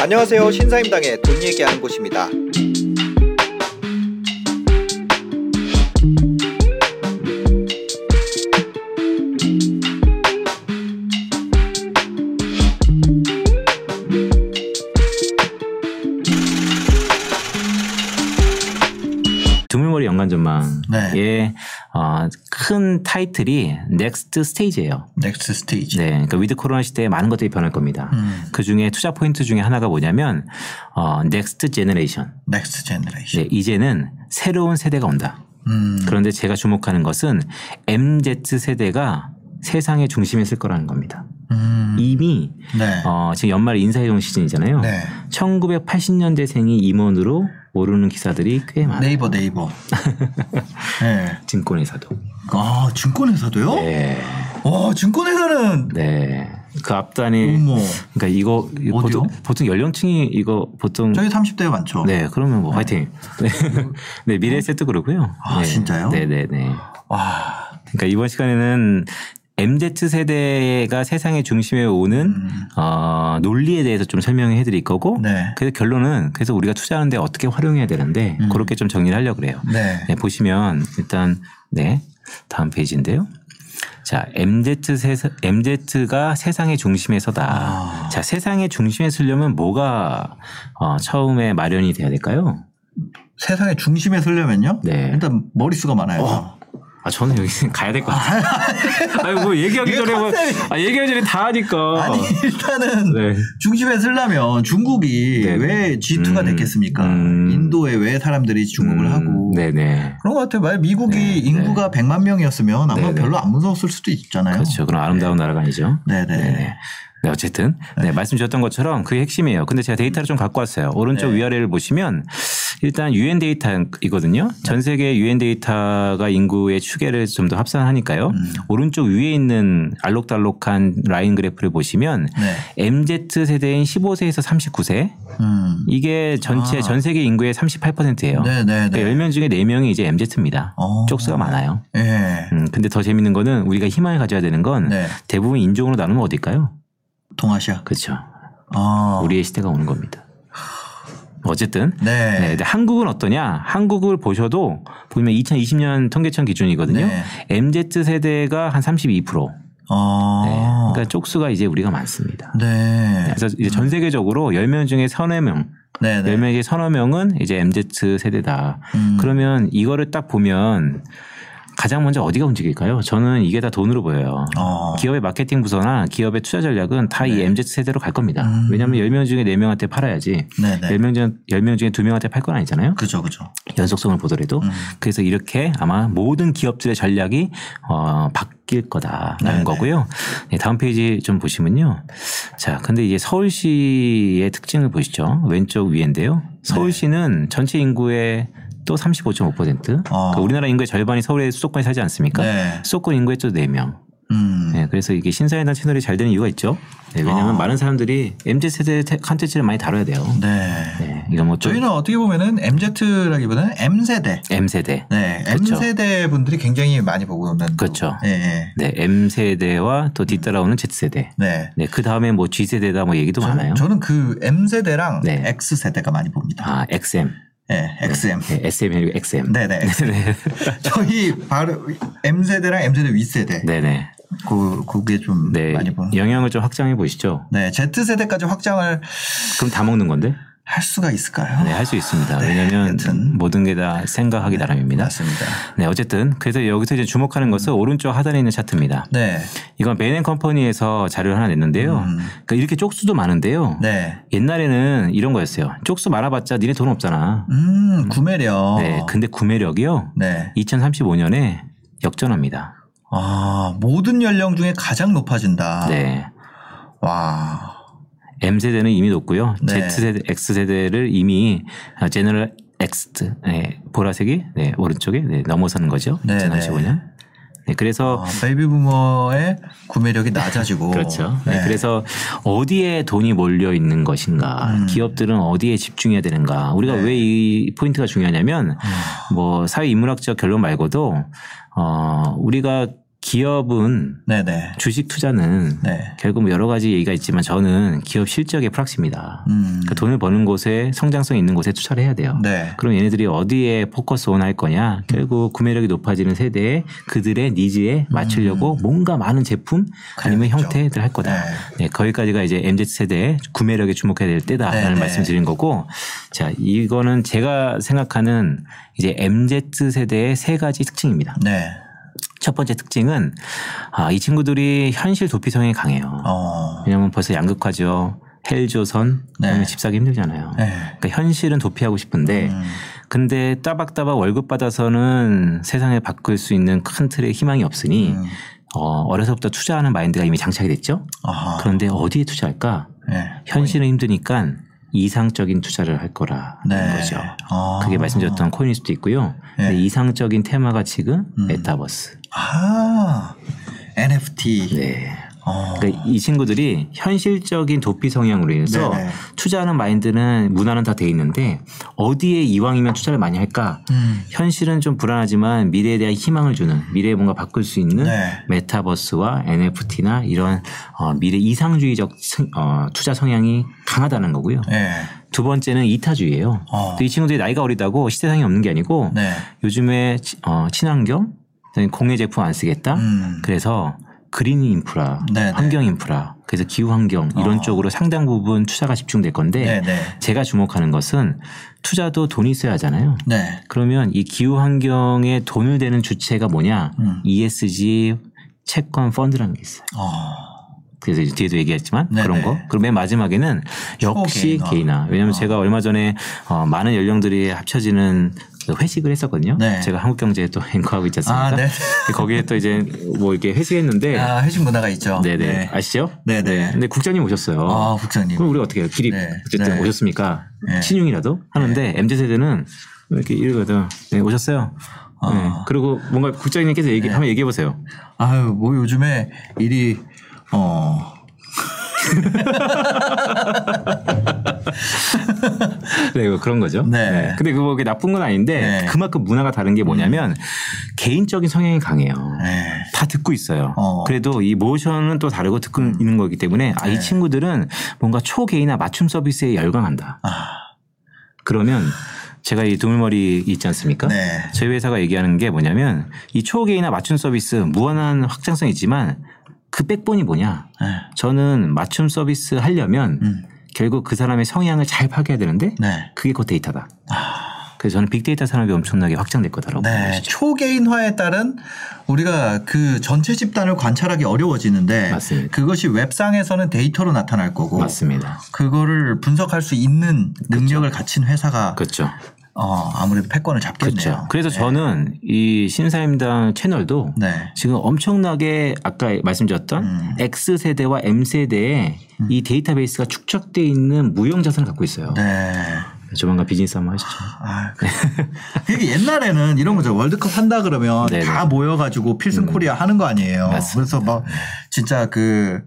안녕하세요. 신사임당의 돈 얘기하는 곳입니다. 두물머리 연간 전망의 네. 어, 큰 타이틀이 next stage예요. next stage. 네, 그러니까 with 코로나 시대에 많은 것들이 변할 겁니다. 음. 그 중에 투자 포인트 중에 하나가 뭐냐면 어, next generation. next generation. 네, 이제는 새로운 세대가 온다. 음. 그런데 제가 주목하는 것은 MZ 세대가 세상의 중심에 있을 거라는 겁니다. 음. 이미 네. 어, 지금 연말 인사이동 시즌이잖아요. 네. 1980년대생이 임원으로 오르는 기사들이 꽤 많아요. 네이버 네이버. 네. 증권회사도. 아 증권회사도요? 네. 와 증권회사는 네. 그 앞단이 어머. 그러니까 이거 어디요? 보통, 보통 연령층이 이거 보통 저희 30대가 많죠. 네 그러면 뭐 화이팅. 네, 네 미래에셋도 그러고요. 아, 네. 진짜요? 네 네 네. 와. 그러니까 이번 시간에는 MZ 세대가 세상의 중심에 오는 음. 어, 논리에 대해서 좀 설명해 드릴 거고 네. 그래서 결론은 그래서 우리가 투자하는데 어떻게 활용해야 되는데 음. 그렇게 좀 정리를 하려고 그래요. 네. 네, 보시면 일단 네 다음 페이지인데요. 자, MZ 세, MZ가 세상의 중심에 서다. 아. 자, 세상의 중심에 서려면 뭐가 어, 처음에 마련이 돼야 될까요? 세상의 중심에 서려면요. 네. 일단 머릿수가 많아요. 어. 아, 저는 여기 가야 될 것 같아요. 아니, 뭐 얘기하기 전에 뭐, 아, 얘기하기 전에 다 하니까. 아니 일단은 네. 중심에 서려면 중국이 네. 왜 G2가 음. 됐겠습니까? 음. 인도에 왜 사람들이 중국을 음, 하고 네네. 그런 것 같아요. 만약 미국이 네, 인구가 100만 명이었으면 아마 네, 네. 별로 안 무서웠을 수도 있잖아요. 그렇죠. 그럼 아름다운 나라가 아니죠. 네네. 네, 어쨌든 네, 말씀 주셨던 것처럼 그게 핵심이에요. 근데 제가 데이터를 좀 갖고 왔어요. 오른쪽 네. 위아래를 보시면 일단 유엔 데이터이거든요. 전 세계 유엔 데이터가 인구의 추계를 좀 더 합산하니까요. 음. 오른쪽 위에 있는 알록달록한 라인 그래프를 보시면 네. MZ 세대인 15세에서 39세 음. 이게 전체 아. 전 세계 인구의 38%예요. 네네네. 그러니까 10명 중에 4명이 이제 MZ입니다. 어. 쪽수가 많아요. 예. 음, 근데 더 재밌는 거는 우리가 희망을 가져야 되는 건 네. 대부분 인종으로 나누면 어딜까요? 동아시아. 그렇죠. 아. 우리의 시대가 오는 겁니다. 어쨌든 네. 네, 한국은 어떠냐? 한국을 보셔도 보면 2020년 통계청 기준이거든요. 네. MZ 세대가 한 32%. 아. 네. 그러니까 쪽수가 이제 우리가 많습니다. 네. 그래서 이제 전 세계적으로 10명 중에 서너 명, 네. 네. 10명 중에 서너 명은 이제 MZ 세대다. 음. 그러면 이거를 딱 보면 가장 먼저 어디가 움직일까요? 저는 이게 다 돈으로 보여요. 어. 기업의 마케팅 부서나 기업의 투자 전략은 다이 네. MZ 세대로 갈 겁니다. 음. 왜냐하면 10명 중에 4명한테 팔아야지 네 네. 10명, 중, 10명 중에 2명한테 팔 건 아니잖아요. 그죠, 그죠. 연속성을 보더라도. 음. 그래서 이렇게 아마 모든 기업들의 전략이 어, 바뀔 거다라는 네네. 거고요. 네, 다음 페이지 좀 보시면요. 자, 근데 이제 서울시의 특징을 보시죠. 왼쪽 위인데요. 서울시는 전체 인구의 또 35.5%. 어. 그러니까 우리나라 인구의 절반이 서울의 수도권에 살지 않습니까? 네. 수도권 인구의 또 4명. 음. 네, 그래서 이게 신사임당 채널이 잘 되는 이유가 있죠. 네, 왜냐하면 아. 많은 사람들이 MZ 세대 컨텐츠를 많이 다뤄야 돼요. 네. 네, 이거 뭐 좀 저희는 어떻게 보면은 MZ라기보다는 M 세대. M 세대. 네, M 그렇죠. 세대 분들이 굉장히 많이 보고 있는. 그렇죠. 네, 네. 네, M 세대와 또 뒤따라오는 Z 세대. 네. 네, 그 다음에 뭐 G 세대다 뭐 얘기도 많아요. 저는 그 M 세대랑 네. X 세대가 많이 봅니다. 아, XM. 네, XM. 네, SM 아니고 XM. 네, 네. 네, 저희 바로 M 세대랑 M 세대 윗 세대. 네, 네. 그 그게 좀 네, 많이 보는. 영향을 좀 확장해 보시죠. 네, Z 세대까지 확장을 그럼 다 먹는 건데? 할 수가 있을까요? 네, 할 수 있습니다. 네, 왜냐하면. 모든 게 다 생각하기 나름입니다. 맞습니다. 네, 어쨌든 그래서 여기서 이제 주목하는 것은 오른쪽 하단에 있는 차트입니다. 네, 이건 베넨 컴퍼니에서 자료를 하나 냈는데요. 음. 그러니까 이렇게 쪽수도 많은데요. 네. 옛날에는 이런 거였어요. 쪽수 많아봤자 니네 돈 없잖아. 음, 구매력. 네, 근데 구매력이요. 네. 2035년에 역전합니다. 아, 모든 연령 중에 가장 높아진다. 네. 와. M 세대는 이미 높고요. 네. Z 세대, X 세대를 이미 generation X, 네, 보라색이 네, 오른쪽에 네, 넘어서는 거죠. 네, 2035년. 네, 그래서 어, 베이비 부머의 구매력이 낮아지고 그렇죠. 네, 그래서 어디에 돈이 몰려 있는 것인가, 음. 기업들은 어디에 집중해야 되는가. 우리가 네. 왜 이 포인트가 중요하냐면 음. 뭐 사회 인문학적 결론 말고도 어 우리가 기업은 네네. 주식 투자는 네. 결국 뭐 여러 가지 얘기가 있지만 저는 기업 실적의 프락시입니다. 음. 그 돈을 버는 곳에 성장성 있는 곳에 투자를 해야 돼요. 네. 그럼 얘네들이 어디에 포커스 온 할 거냐? 결국 구매력이 높아지는 세대에 그들의 니즈에 맞추려고 뭔가 많은 제품 아니면 음. 그렇죠. 형태들 할 거다. 네. 네, 거기까지가 이제 MZ 세대의 구매력에 주목해야 될 때다라는 네, 네. 말씀 드린 거고, 자 이거는 제가 생각하는 이제 MZ 세대의 세 가지 특징입니다. 네. 첫 번째 특징은 아, 이 친구들이 현실 도피 성향이 강해요. 어. 왜냐하면 벌써 양극화죠. 헬조선 네. 그러면 집 사기 힘들잖아요. 네. 그러니까 현실은 도피하고 싶은데 음. 근데 따박따박 월급 받아서는 세상을 바꿀 수 있는 큰 틀의 희망이 없으니 음. 어, 어려서부터 투자하는 마인드가 이미 장착이 됐죠. 아하. 그런데 어디에 투자할까? 네. 현실은 힘드니까 이상적인 투자를 할 거라는 네. 거죠. 아. 그게 말씀드렸던 코인일 수도 있고요. 네. 이상적인 테마가 지금 음. 메타버스. 아. NFT. 네. 어. 그러니까 이 친구들이 현실적인 도피 성향으로 인해서 네네. 투자하는 마인드는 문화는 다 돼 있는데 어디에 이왕이면 투자를 많이 할까? 음. 현실은 좀 불안하지만 미래에 대한 희망을 주는 미래에 뭔가 바꿀 수 있는 네. 메타버스와 NFT나 이런 어, 미래 이상주의적 성- 어, 투자 성향이 강하다는 거고요. 네. 두 번째는 이타주의예요. 어. 이 친구들이 나이가 어리다고 시대상이 없는 게 아니고 네. 요즘에 치- 어, 친환경, 공예 제품 안 쓰겠다. 음. 그래서 그린 인프라, 네네. 환경 인프라, 그래서 기후 환경 이런 어. 쪽으로 상당 부분 투자가 집중될 건데 네네. 제가 주목하는 것은 투자도 돈이 있어야 하잖아요. 네. 그러면 이 기후 환경에 돈을 대는 주체가 뭐냐? 음. ESG 채권 펀드라는 게 있어요. 어. 그래서 이제 뒤에도 얘기했지만 네네. 그런 거. 그리고 맨 마지막에는 역시 초개인화. 개인화. 왜냐하면 어. 제가 얼마 전에 어, 많은 연령들이 합쳐지는 그 회식을 했었거든요. 네. 제가 한국경제에 또 앵커하고 있지 않습니까? 아, 네. 거기에 또 이제 뭐 이렇게 회식했는데 아, 회식 문화가 있죠. 네네 네. 아시죠? 네네. 근데 국장님 오셨어요. 아, 국장님. 그럼 우리 어떻게 해요? 네. 어쨌든 네. 오셨습니까? 네. 신용이라도 하는데 MZ 세대는 이렇게 이러거든. 네, 오셨어요. 아. 네. 그리고 뭔가 국장님께서 얘기 한번 얘기해 보세요. 아유, 뭐 요즘에 일이 어. 네, 뭐 그런 거죠. 네. 근데 그거 그게 나쁜 건 아닌데 네. 그만큼 문화가 다른 게 뭐냐면 개인적인 성향이 강해요. 네. 다 듣고 있어요. 어. 그래도 이 모션은 또 다르고 듣고 있는 거기 때문에 아, 이 네. 친구들은 뭔가 초개인화 맞춤 서비스에 열광한다. 아. 그러면 제가 이 두물머리 있지 않습니까? 네. 저희 회사가 얘기하는 게 뭐냐면 이 초개인화 맞춤 서비스 무한한 확장성이 있지만 그 백본이 뭐냐? 네. 저는 맞춤 서비스 하려면 음. 결국 그 사람의 성향을 잘 파악해야 되는데 네. 그게 곧 데이터다. 그래서 저는 빅데이터 산업이 엄청나게 확장될 거다라고 네. 초개인화에 따른 우리가 그 전체 집단을 관찰하기 어려워지는데 맞습니다. 그것이 웹상에서는 데이터로 나타날 거고 맞습니다. 그거를 분석할 수 있는 능력을 갖춘 회사가 그렇죠. 어, 아무래도 패권을 잡겠네요. 그렇죠. 그래서 네. 저는 이 신사임당 채널도 네. 지금 엄청나게 아까 말씀드렸던 음. X 세대와 M 세대에 이 데이터베이스가 축적돼 있는 무형 자산을 갖고 있어요. 네. 조만간 비즈니스 한번 하시죠. 아, 그- 그게 옛날에는 이런 거죠. 월드컵 한다 그러면 네네. 음. 다 모여가지고 필승 코리아 하는 거 아니에요. 맞습니다. 그래서 막 진짜 그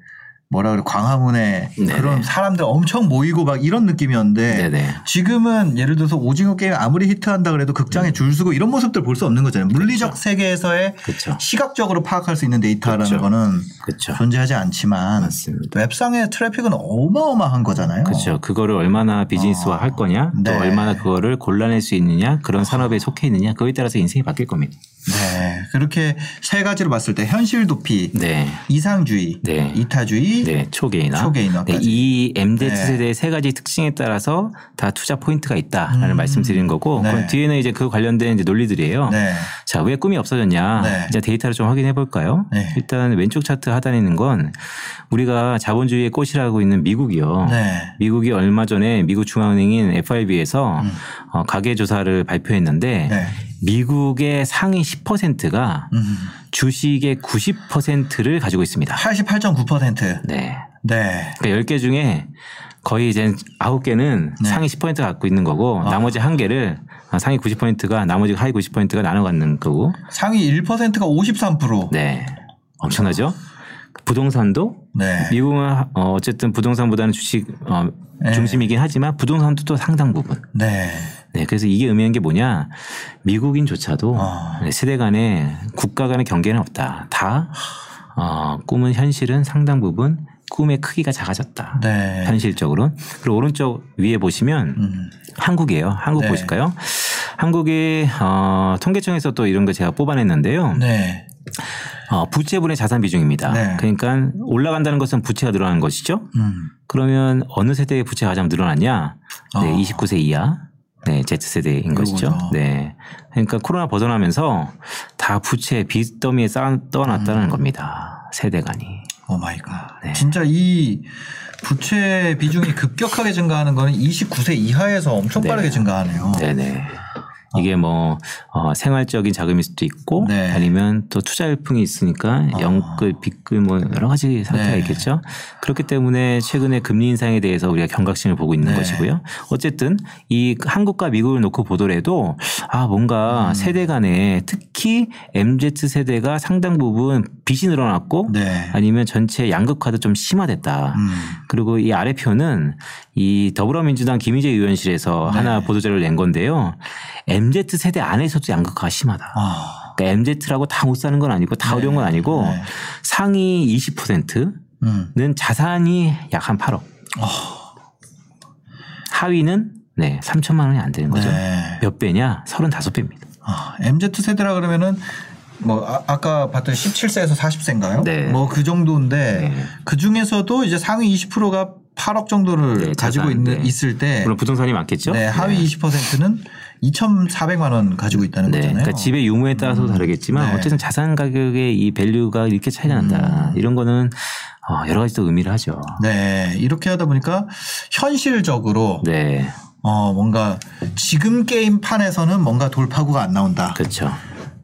뭐라 그래 광화문에 네네. 그런 사람들 엄청 모이고 막 이런 느낌이었는데 네네. 지금은 예를 들어서 오징어 게임 아무리 히트한다 그래도 극장에 줄 서고 이런 모습들 볼 수 없는 거잖아요. 물리적 세계에서의 음. 그렇죠. 시각적으로 파악할 수 있는 데이터라는 그렇죠. 거는. 존재하지 않지만 맞습니다. 웹상의 트래픽은 어마어마한 거잖아요. 그렇죠. 그거를 얼마나 비즈니스화 할 거냐, 또 네. 얼마나 그거를 골라낼 수 있느냐, 그런 산업에 속해 있느냐, 그거에 따라서 인생이 바뀔 겁니다. 네. 그렇게 세 가지로 봤을 때 현실 도피, 네. 이상주의, 네. 이타주의, 네, 초개인화. 초개인화까지. 네, 이 MZ 네. 세대의 세 가지 특징에 따라서 다 투자 포인트가 있다라는 음. 말씀드리는 거고, 네. 그 뒤에는 이제 그 관련된 이제 논리들이에요. 네. 자, 왜 꿈이 없어졌냐? 네. 이제 데이터를 좀 확인해 볼까요? 네. 일단 왼쪽 차트 하단에 있는 건 우리가 자본주의의 꽃이라고 있는 미국이요. 네. 미국이 얼마 전에 미국 중앙은행인 FRB에서 어, 가계 조사를 발표했는데 음. 네. 미국의 상위 10%가 음. 주식의 90%를 가지고 있습니다. 88.9%. 네. 네. 그러니까 10개 중에 거의 이제 9개는 네. 상위 10% 갖고 있는 거고 아. 나머지 한 개를 아, 상위 90%가 나머지 하위 90%가 나눠 갖는 거고. 상위 1%가 53%. 네. 엄청나죠? 부동산도 네. 미국은 어, 어쨌든 부동산보다는 주식 어, 네. 중심이긴 하지만 부동산도 또 상당 부분. 네. 네, 그래서 이게 의미하는 게 뭐냐? 미국인조차도 아. 네, 세대 간에 국가 간의 경계는 없다. 다 어, 꿈은 현실은 상당 부분 꿈의 크기가 작아졌다. 네. 현실적으로. 그리고 오른쪽 위에 보시면 음. 한국이에요. 한국 네. 보실까요? 한국이 어, 통계청에서 또 이런 거 제가 뽑아냈는데요. 네. 어, 부채분의 자산 비중입니다. 네. 그러니까 올라간다는 것은 부채가 늘어나는 것이죠. 음. 그러면 어느 세대의 부채가 가장 늘어났냐? 네, 아. 29세 이하. 네, Z세대인 것이죠. 네. 그러니까 코로나 벗어나면서 다 부채 빚더미에 쌓아 떠났다는 음. 겁니다. 세대 간이. Oh my god. 네. 진짜 이 부채 비중이 급격하게 증가하는 거는 29세 이하에서 엄청 네. 빠르게 증가하네요. 네네. 이게 뭐 어, 생활적인 자금일 수도 있고 네. 아니면 또 투자 열풍이 있으니까 아. 영끌, 빚끌 뭐 여러 가지 상태가 네. 있겠죠. 그렇기 때문에 최근에 금리 인상에 대해서 우리가 경각심을 보고 있는 네. 것이고요. 어쨌든 이 한국과 미국을 놓고 보더라도 아 뭔가 음. 세대 간에 특히 MZ 세대가 상당 부분 빚이 늘어났고 네. 아니면 전체 양극화도 좀 심화됐다. 음. 그리고 이 아래 표는 이 더불어민주당 김희재 의원실에서 네. 하나 보도자료를 낸 건데요. MZ 세대 안에서도 양극화가 심하다. 아. 그러니까 MZ라고 다 못 사는 건 아니고 다 네. 어려운 건 아니고 네. 상위 20%는 음. 자산이 약 한 8억. 하위는 네 3천만 원이 안 되는 거죠. 네. 몇 배냐? 35배입니다. 아, MZ 세대라 그러면은 뭐 아, 까 봤던 17세에서 40세인가요? 네. 뭐 그 정도인데 네. 그 중에서도 이제 상위 20%가 8억 정도를 네, 가지고 자산, 있는 네. 있을 때 물론 부동산이 많겠죠. 네, 하위 20%는 2,400만 원 가지고 있다는 네, 거잖아요. 그러니까 집의 유무에 따라서 다르겠지만 네. 어쨌든 자산 가격의 이 value가 이렇게 차이가 난다. 음. 이런 거는 어, 여러 가지 또 의미를 하죠. 네, 이렇게 하다 보니까 현실적으로 네, 어 뭔가 지금 게임 판에서는 뭔가 돌파구가 안 나온다. 그렇죠.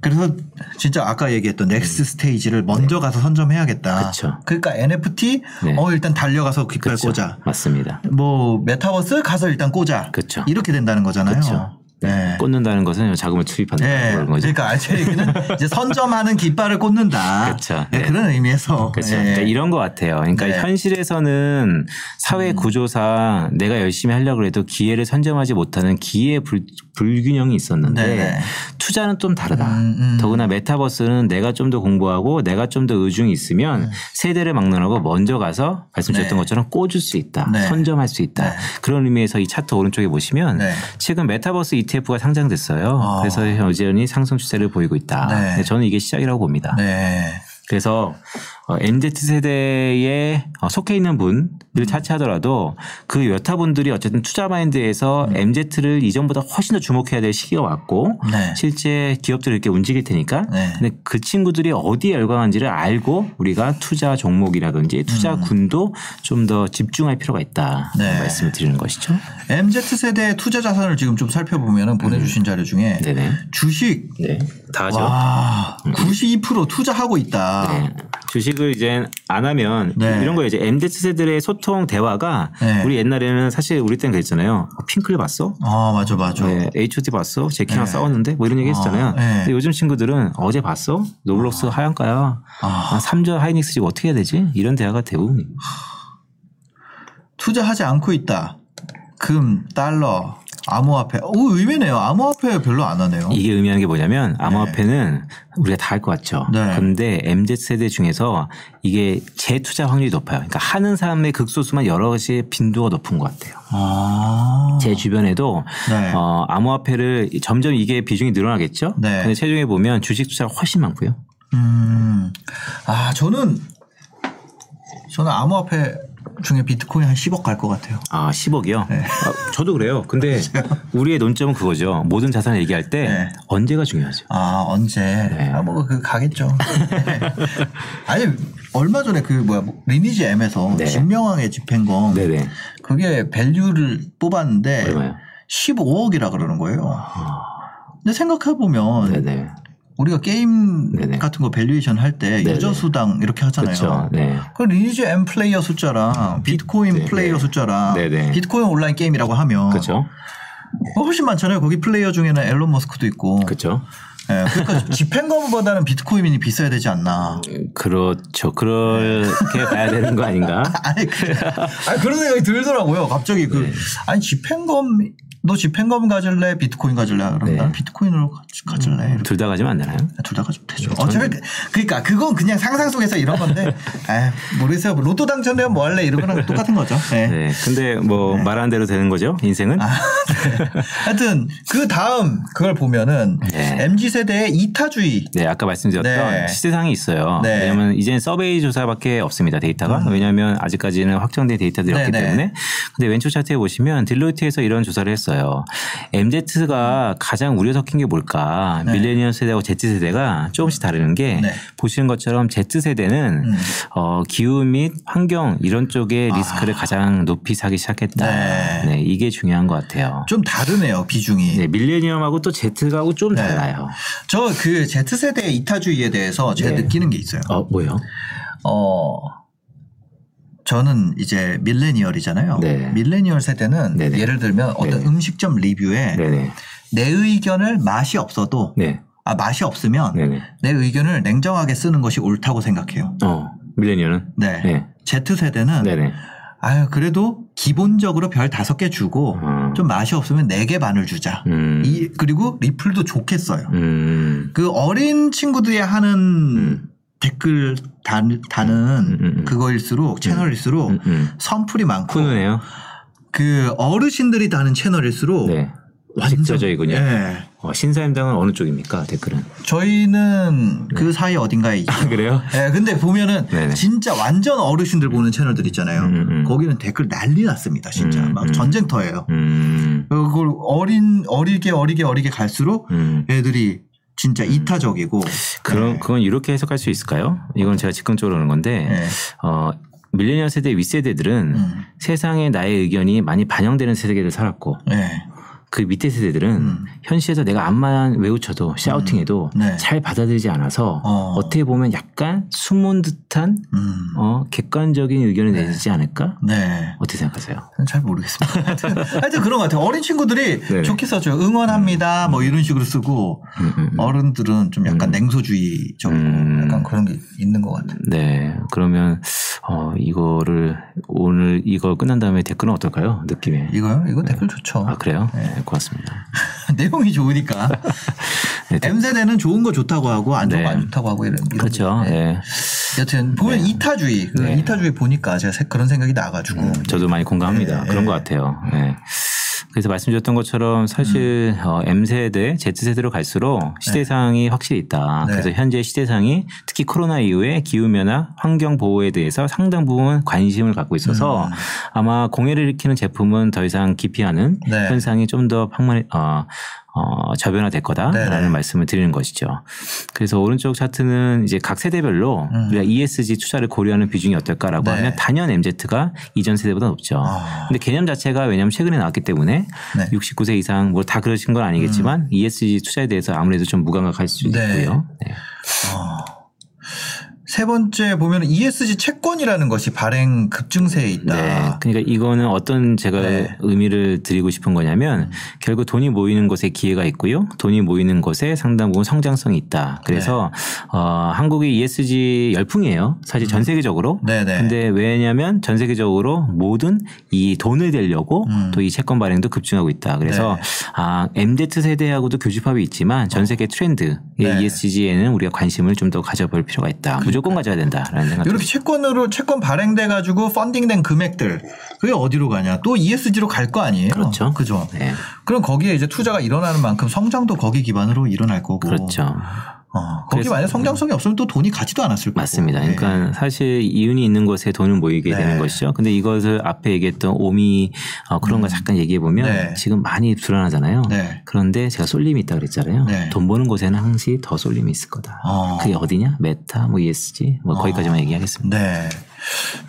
그래서 진짜 아까 얘기했던 next stage를 먼저 가서 선점해야겠다. 음. 그쵸. 그러니까 NFT 네. 어 일단 달려가서 깃발 그렇죠. 꽂아. 맞습니다. 뭐 메타버스 가서 일단 꽂아. 그쵸. 이렇게 된다는 거잖아요. 그렇죠. 네. 꽂는다는 것은 자금을 투입한다 네. 그런 거죠. 그러니까 제 얘기는 이제 선점하는 깃발을 꽂는다. 그쵸. 네, 네. 그런 의미에서. 그렇죠. 네. 그러니까 이런 것 같아요. 그러니까 네. 음. 현실에서는 사회 구조상 내가 열심히 하려고 해도 기회를 선점하지 못하는 기회 불, 불균형이 있었는데 네네. 투자는 좀 다르다. 음, 음. 더구나 메타버스는 내가 좀 더 공부하고 내가 좀 더 의중이 있으면 세대를 막론하고 먼저 가서 말씀 주셨던 네. 것처럼 꽂을 수 있다. 네. 선점할 수 있다. 네. 그런 의미에서 이 차트 오른쪽에 보시면 네. 최근 메타버스 ETF가 상장됐어요. 아. 그래서 여전히 상승 추세를 보이고 있다. 네. 근데 저는 이게 시작이라고 봅니다. 네. 그래서 어, MZ 세대에 어, 속해 있는 분을 차치하더라도 그 여타 분들이 어쨌든 투자 마인드에서 MZ를 이전보다 훨씬 더 주목해야 될 시기가 왔고 네. 실제 기업들이 이렇게 움직일 테니까 네. 근데 그 친구들이 어디에 열광한지를 알고 우리가 투자 종목이라든지 투자 군도 좀더 집중할 필요가 있다 음. 네. 말씀을 드리는 것이죠. MZ 세대 투자 자산을 지금 좀 살펴보면은 보내주신 자료 중에 음. 네네. 주식 네. 다 하죠. 와, 92% 투자하고 있다. 네. 주식 을 이제 안 하면 네. 이런 거예요. 이제 MZ 세대의 소통 대화가 네. 우리 옛날에는 사실 우리 때는 그랬잖아요. 어, 핑클 봤어? 아, 맞아, 맞아. 네, H.O.T 봤어? 젝키랑 네. 싸웠는데 뭐 이런 얘기 했었잖아요. 아, 네. 근데 요즘 친구들은 어제 봤어? 로블록스 상한가야. 아. 아, 삼전 하이닉스 지금 어떻게 해야 되지? 이런 대화가 대부분이에요. 투자하지 않고 있다. 금, 달러, 암호화폐. 오, 의외네요. 암호화폐 별로 안 하네요. 이게 의미하는 게 뭐냐면 암호화폐는 우리가 다 할 것 같죠. 네. 그런데 MZ 세대 중에서 이게 재투자 확률이 높아요. 그러니까 하는 사람의 극소수만 여러 가지 빈도가 높은 것 같아요. 아. 제 주변에도 네. 어, 암호화폐를 점점 이게 비중이 늘어나겠죠. 네. 근데 최종에 보면 주식 투자가 훨씬 많고요. 음. 아, 저는, 저는 암호화폐 중에 비트코인 한 10억 갈 것 같아요. 아, 10억이요? 네. 아, 저도 그래요. 근데 우리의 논점은 그거죠. 모든 자산을 얘기할 때 네. 언제가 중요하죠. 아, 언제? 네. 아, 뭐, 그, 가겠죠. 아니, 얼마 전에 그, 뭐야, 리니지 M에서 네. 진명왕의 집행검. 네네. 그게 밸류를 뽑았는데. 얼마요? 15억이라 그러는 거예요. 근데 생각해 보면. 아. 네네. 우리가 게임 네네. 같은 거 valuation 할때 네네. user 수당 이렇게 하잖아요. 그렇죠. 네. 그 리니지 M 플레이어 숫자랑 비트코인 네, 플레이어 네. 숫자랑 네네. 비트코인 온라인 게임이라고 하면 그렇죠. 뭐 훨씬 많잖아요. 거기 플레이어 중에는 일론 머스크도 있고. 그렇죠. 예, 그러니까 집행검보다는 비트코인이 비싸야 되지 않나. 그렇죠. 그렇게 봐야 되는 거 아닌가? 아니, 그, 아니 그런 생각이 들더라고요. 갑자기 그 네. 아니 집행검 너 집행검 가질래 비트코인 가질래 그럼 네. 비트코인으로 가- 가질래. 둘 다 가지면 안 되나요? 둘 다 가지면 되죠. 어차피 그- 그러니까 그건 그냥 상상 속에서 이런 건데, 아 모르겠어요. 로또 당첨되면 뭐 할래 이런 거랑 똑같은 거죠. 네. 네. 근데 뭐 말하는 대로 되는 거죠. 인생은. 아, 네. 하여튼 그 다음 그걸 보면은 네. mz 세대의 이타주의. 네, 아까 말씀드렸던 네. 시세상이 있어요. 네. 음. 왜냐하면 이제는 서베이 조사밖에 없습니다. 데이터가. 왜냐하면 아직까지는 확정된 데이터들이 네, 없기 네. 때문에. 근데 왼쪽 차트에 보시면 딜로이트에서 이런 조사를 했어요. MZ가 가장 우려 섞인 게 뭘까? 네. 밀레니얼 세대하고 Z 세대가 조금씩 다르는 게 네. 보시는 것처럼 Z 세대는 음. 어, 기후 및 환경 이런 쪽에 리스크를 가장 높이 사기 시작했다. 네. 네, 이게 중요한 것 같아요. 좀 다르네요 비중이. 네, 밀레니엄하고 또 Z하고 좀 네. 달라요. 저 그 Z 세대의 이타주의에 대해서 제가 네. 느끼는 게 있어요. 어, 뭐요? 어 저는 이제 밀레니얼이잖아요. 네. 밀레니얼 세대는 네네. 예를 들면 어떤 네네. 음식점 리뷰에 네네. 내 의견을 맛이 없어도 네. 아 맛이 없으면. 내 의견을 냉정하게 쓰는 것이 옳다고 생각해요. 어, 밀레니얼은? 네. 네. Z 세대는. 아유 그래도 기본적으로 별 다섯 개 주고 어. 좀 맛이 없으면 네 개 반을 주자. 음. 이 그리고 리플도 좋게 써요. 음. 그 어린 친구들이 하는 음. 댓글 다, 다는 음, 음, 음. 그거일수록 채널일수록 음, 음. 선풀이 많고 훈훈해요? 그 어르신들이 다는 채널일수록 네. 완전- 직접적이군요. 예. 어, 신사임당은 어느 쪽입니까? 댓글은. 저희는 그 사이 어딘가에 있죠. 아, 그래요? 예, 근데 보면은 네네. 진짜 완전 어르신들 보는 채널들 있잖아요. 음, 음. 거기는 댓글 난리 났습니다. 진짜 음, 막 음. 전쟁터예요. 음. 그걸 어린 어리게 어리게 어리게 갈수록 음. 애들이 진짜 이타적이고 그런, 네. 그건 이렇게 해석할 수 있을까요? 이건 제가 즉흥적으로 하는 건데, 네. 어, 밀레니얼 세대 윗세대들은 음. 세상에 나의 의견이 많이 반영되는 세대를 살았고, 네. 그 밑에 세대들은 음. 현실에서 내가 암만 외우쳐도 샤우팅해도 음. 네. 잘 받아들이지 않아서 어. 어. 떻게 보면 약간 숨은 듯한 음. 어, 객관적인 의견을 내지 않을까? 네. 어떻게 생각하세요? 잘 모르겠습니다. 하여튼, 하여튼 그런 것 같아요. 어린 친구들이 네. 좋게 써줘요. 응원합니다. 뭐 이런 식으로 쓰고 음, 음, 음. 어른들은 좀 약간 냉소주의적으로 음. 약간 그런 게 있는 것 같아요. 네. 그러면 어, 이거를 오늘 이거 끝난 다음에 댓글은 어떨까요? 느낌에. 이거요? 이거 댓글 좋죠. 아 그래요? 네, 고맙습니다. 내용이 좋으니까. 네, 댓- M세대는 좋은 거 좋다고 하고 안 좋은 거 네. 안 좋다고 하고 이런. 이런 그렇죠. 거. 네. 네. 여튼 보면 이타주의. 그 네. 이타주의 보니까 제가 세- 그런 생각이 나가지고. 음, 저도 많이 공감합니다. 네, 그런 네. 것 같아요. 네. 그래서 말씀드렸던 것처럼 사실 음. 어, M세대, Z세대로 갈수록 시대상이 확실히 있다. 네. 그래서 현재 시대상이 특히 코로나 이후에 기후변화, 환경보호에 대해서 상당 부분 관심을 갖고 있어서 음. 아마 공해를 일으키는 제품은 더 이상 기피하는 네. 현상이 좀 더 어, 어, 저변화될 거다라는 네네. 말씀을 드리는 것이죠. 그래서 오른쪽 차트는 이제 각 세대별로 음. 우리가 ESG 투자를 고려하는 비중이 어떨까라고 네. 하면 단연 MZ가 이전 세대보다 높죠. 아. 근데 개념 자체가 왜냐하면 최근에 나왔기 때문에 네. 69세 이상 뭐 다 그러신 건 아니겠지만 ESG 투자에 대해서 아무래도 좀 무감각할 수 음. 네. 있고요. 네. 어. 세 번째 보면 ESG 채권이라는 것이 발행 급증세에 있다. 네. 그러니까 이거는 어떤 제가 네. 의미를 드리고 싶은 거냐면 결국 돈이 모이는 곳에 기회가 있고요. 돈이 모이는 곳에 상당 부분 성장성이 있다. 그래서 네. 어, 한국이 ESG 열풍이에요. 사실 전 세계적으로. 음. 네네. 근데 왜냐하면 전 세계적으로 모든 이 돈을 대려고 음. 또이 채권 발행도 급증하고 있다. 그래서 네. 아 MZ 세대하고도 교집합이 있지만 전 세계 트렌드의 네. ESG에는 우리가 관심을 좀 더 가져볼 필요가 있다. 무조건 가져야 된다라는 생각. 이렇게 채권으로 채권 발행돼 가지고 펀딩된 금액들 그게 어디로 가냐? 또 ESG로 갈 거 아니에요? 그렇죠. 그죠. 네. 그럼 거기에 이제 투자가 일어나는 만큼 성장도 거기 기반으로 일어날 거고. 그렇죠. 어, 거기 만약 성장성이 없으면 또 돈이 가지도 않았을 거고. 맞습니다. 네. 그러니까 사실 이윤이 있는 곳에 돈을 모이게 네. 되는 것이죠. 근데 이것을 앞에 얘기했던 오미 어, 그런 거 잠깐 얘기해 보면 네. 지금 많이 불안하잖아요. 네. 그런데 제가 쏠림이 있다 그랬잖아요. 네. 돈 버는 곳에는 항시 더 쏠림이 있을 거다. 어. 그게 어디냐? 메타, 뭐 ESG, 뭐 거기까지만 얘기하겠습니다. 네.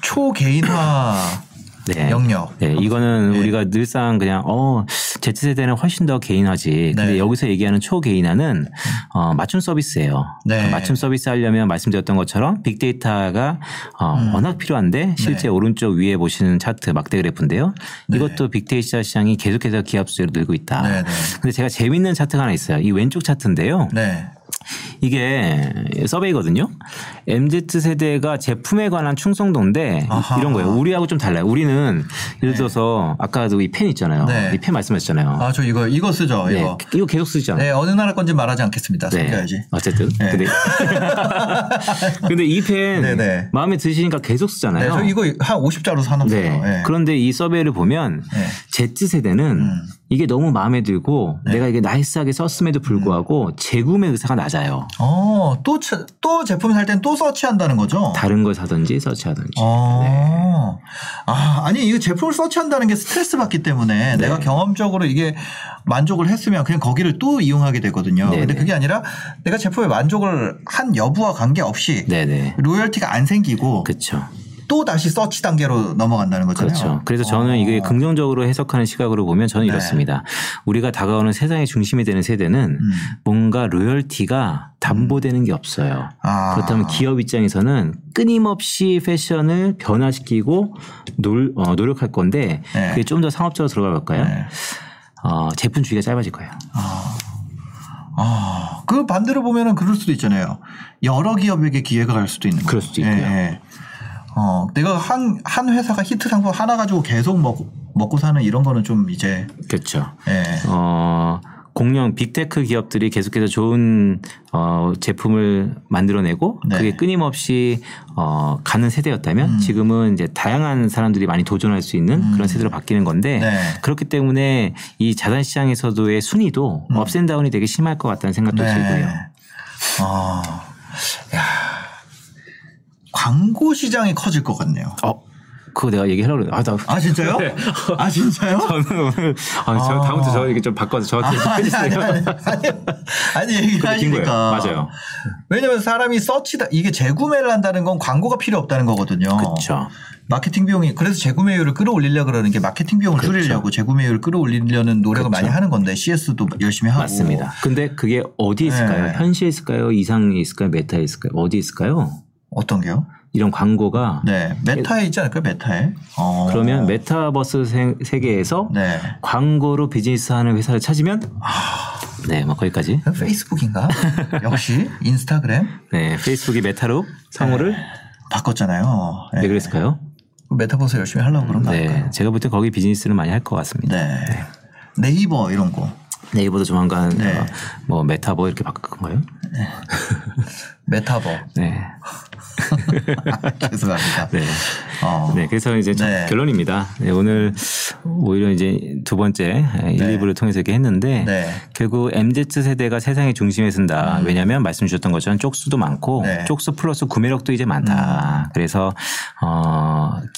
초개인화 네. 영역. 네, 이거는 네. 우리가 늘상 그냥 어 Z세대는 훨씬 더 개인화지. 근데 네. 여기서 얘기하는 초개인화는 어, 맞춤 서비스예요. 네. 그러니까 맞춤 서비스 하려면 말씀드렸던 것처럼 빅데이터가 어, 음. 워낙 필요한데 실제 네. 오른쪽 위에 보시는 차트 막대 그래프인데요. 이것도 빅데이터 시장이 계속해서 기업 수요로 늘고 있다. 네, 네. 근데 제가 재밌는 차트가 하나 있어요. 이 왼쪽 차트인데요. 네. 이게 서베이거든요. MZ 세대가 제품에 관한 충성도인데 아하. 이런 거예요. 우리하고 좀 달라요. 우리는 예를 들어서 아까도 이 펜 있잖아요. 네. 이펜 말씀하셨잖아요. 아, 저 이거, 이거 쓰죠, 네. 이거. 이거 계속 쓰잖아요. 네, 어느 나라 건지 말하지 않겠습니다. 숨겨야지. 어쨌든. 네. 근데, 근데 이 펜. 마음에 드시니까 계속 네, 쓰잖아요. 저 이거 한 50자로 사놨어요. 네. 네. 그런데 이 서베이를 보면 네. Z 세대는 음. 이게 너무 마음에 들고 네. 내가 이게 나이스하게 썼음에도 불구하고 재구매 의사가 낮아요. 어, 또, 차- 또 제품 살 땐 또 서치한다는 거죠? 다른 걸 사든지 서치하든지. 어. 아, 아니, 이거 제품을 서치한다는 게 스트레스 받기 때문에 네. 내가 경험적으로 이게 만족을 했으면 그냥 거기를 또 이용하게 되거든요. 네, 근데 네. 그게 아니라 내가 제품에 만족을 한 여부와 관계없이 네네. 로열티가 안 생기고 그렇죠. 또 다시 서치 단계로 넘어간다는 거잖아요. 그렇죠. 그래서 저는 이게 어. 긍정적으로 해석하는 시각으로 보면 저는 네. 이렇습니다. 우리가 다가오는 세상의 중심이 되는 세대는 음. 뭔가 로열티가 담보되는 게 없어요. 아. 그렇다면 기업 입장에서는 끊임없이 패션을 변화시키고 놀- 어, 노력할 건데 네. 그게 좀 더 상업적으로 들어가 볼까요? 네. 어, 제품 주기가 짧아질 거예요. 아, 그 반대로 보면은 그럴 수도 있잖아요. 여러 기업에게 기회가 갈 수도 있는 거예요. 그럴 수도 있고요. 예. 어, 내가 한, 한 회사가 히트 상품 하나 가지고 계속 먹, 먹고 사는 이런 거는 좀 이제, 그렇죠. 예. 어, 공룡 big tech 기업들이 계속해서 좋은 어, 제품을 만들어내고 네. 그게 끊임없이 어, 가는 세대였다면 음. 지금은 이제 다양한 사람들이 많이 도전할 수 있는 그런 세대로 바뀌는 건데 네. 그렇기 때문에 이 자산 시장에서도의 순위도 업앤다운이 되게 심할 것 같다는 생각도 들고요. 어, 야 광고 시장이 커질 것 같네요. 어, 그거 내가 얘기하려고 그랬는데 아, 나 아, 진짜요? 네. 아, 진짜요? 저는 오늘 아, 저 아. 다음부터 저 이렇게 좀 바꿔서 저한테 아니, 아니, 해주세요. 아니, 아니, 아니, 얘기를 그게 긴 거예요. 하시니까. 맞아요. 왜냐면 사람이 서치다, 이게 재구매를 한다는 건 광고가 필요 없다는 거거든요. 그렇죠. 마케팅 비용이 그래서 재구매율을 끌어올리려 그러는 게 마케팅 비용을 그렇죠. 줄이려고 재구매율을 끌어올리려는 노력을 많이 하는 건데 CS도 열심히 하고 맞습니다. 근데 그게 어디에 있을까요? 네. 현실에 있을까요? 이상에 있을까요? 메타에 있을까요? 어디에 있을까요? 어떤 게요? 이런 광고가 네 메타에 있지 않을까요? 메타에 어. 그러면 메타버스 세- 세계에서 네 광고로 비즈니스하는 회사를 찾으면 네, 뭐 거기까지. 페이스북인가? 역시 인스타그램 네, 페이스북이 메타로 상호를 바꿨잖아요. 왜 그랬을까요? 메타버스 열심히 하려고 그런 거 네? 제가 볼 때 거기 비즈니스를 많이 할 것 같습니다. 네. 네이버 이런 거 네이버도 조만간 네. 어, 뭐 메타버 이렇게 바꿀 건가요? 메타버 네. 죄송합니다. 네. 어. 네, 그래서 이제 첫 네. 결론입니다. 네, 오늘 오히려 이제 두 번째 1, 2부를 통해서 이렇게 했는데 네. 결국 MZ 세대가 세상의 중심에 쓴다. 왜냐하면 말씀 주셨던 것처럼 쪽수도 많고 음. 네. 쪽수 플러스 구매력도 이제 많다. 그래서 어,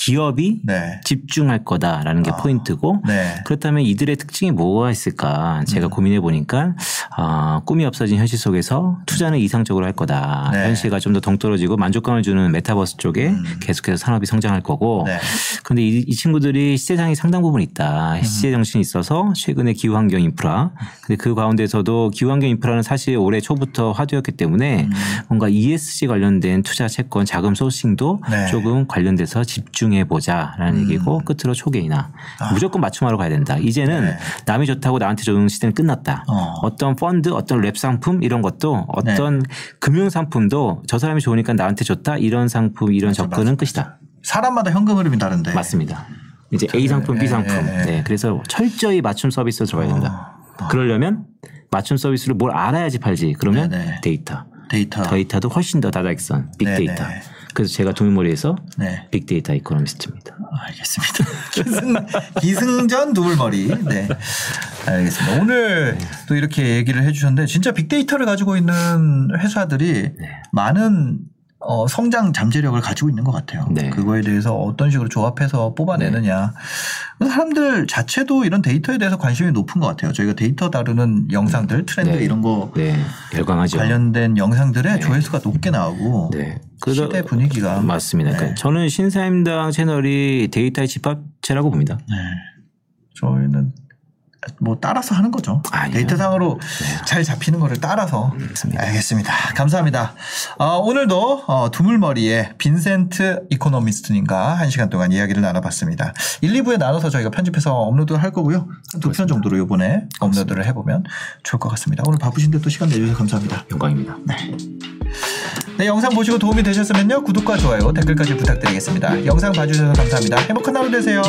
기업이 네. 집중할 거다라는 게 포인트고 네. 그렇다면 이들의 특징이 뭐가 있을까 음. 제가 고민해 보니까 어, 꿈이 없어진 현실 속에서 투자는 이상적으로 할 거다. 네. 현실과 좀 더 동떨어지고 만족감을 주는 메타버스 쪽에 계속해서 산업이 성장할 거고 음. 네. 그런데 이, 이 친구들이 시대장이 상당 부분 있다. 시대 정신이 있어서 최근에 기후환경 인프라. 근데 그 가운데서도 기후환경 인프라는 사실 올해 초부터 화두였기 때문에 뭔가 ESG 관련된 투자 채권 자금 소싱도 네. 조금 관련돼서 집중 해 보자라는 얘기고 끝으로 초계이나 무조건 맞춤하러 가야 된다. 이제는 네. 남이 좋다고 나한테 좋은 시대는 끝났다. 어. 어떤 펀드, 어떤 랩 상품 이런 것도 어떤 금융 상품도 저 사람이 좋으니까 나한테 좋다 이런 상품 이런 접근은 끝이다. 사람마다 현금 흐름이 다른데 맞습니다. 이제 A 상품, B 예, 상품. 예, 예. 네, 그래서 철저히 맞춤 서비스를 들어가야 된다. 그러려면 맞춤 서비스를 뭘 알아야지 팔지. 그러면 네, 네. 데이터. 데이터 데이터도 훨씬 더 다다익선 빅데이터. 네, 네. 그래서 제가 두물머리에서 네. 빅데이터 economist입니다. 알겠습니다. 기승, 기승전 두물머리. 네. 알겠습니다. 오늘 또 이렇게 얘기를 해주셨는데 진짜 빅데이터를 가지고 있는 회사들이 많은 어, 성장 잠재력을 가지고 있는 것 같아요. 네. 그거에 대해서 어떤 식으로 조합해서 뽑아내느냐. 사람들 자체도 이런 데이터에 대해서 관심이 높은 것 같아요. 저희가 데이터 다루는 영상들, 트렌드 네. 이런 거 네. 관련된 영상들의 조회수가 높게 나오고 네. 그래서 시대 분위기가 맞습니다. 네. 그러니까 저는 신사임당 채널이 데이터의 집합체라고 봅니다. 네. 저희는 뭐 따라서 하는 거죠. 아니요. 데이터상으로 잘 잡히는 거를 따라서. 맞습니다. 알겠습니다. 감사합니다. 어, 오늘도 어, 두물머리의 빈센트 economist님과 한 시간 동안 이야기를 나눠봤습니다. 1, 2부에 나눠서 저희가 편집해서 업로드 할 거고요. 한두편 정도로 이번에 업로드를 해보면 좋을 것 같습니다. 오늘 바쁘신데 또 시간 내주셔서 감사합니다. 영광입니다. 네, 영상 보시고 도움이 되셨으면요. 구독과 좋아요, 댓글까지 부탁드리겠습니다. 영상 봐주셔서 감사합니다. 행복한 하루 되세요.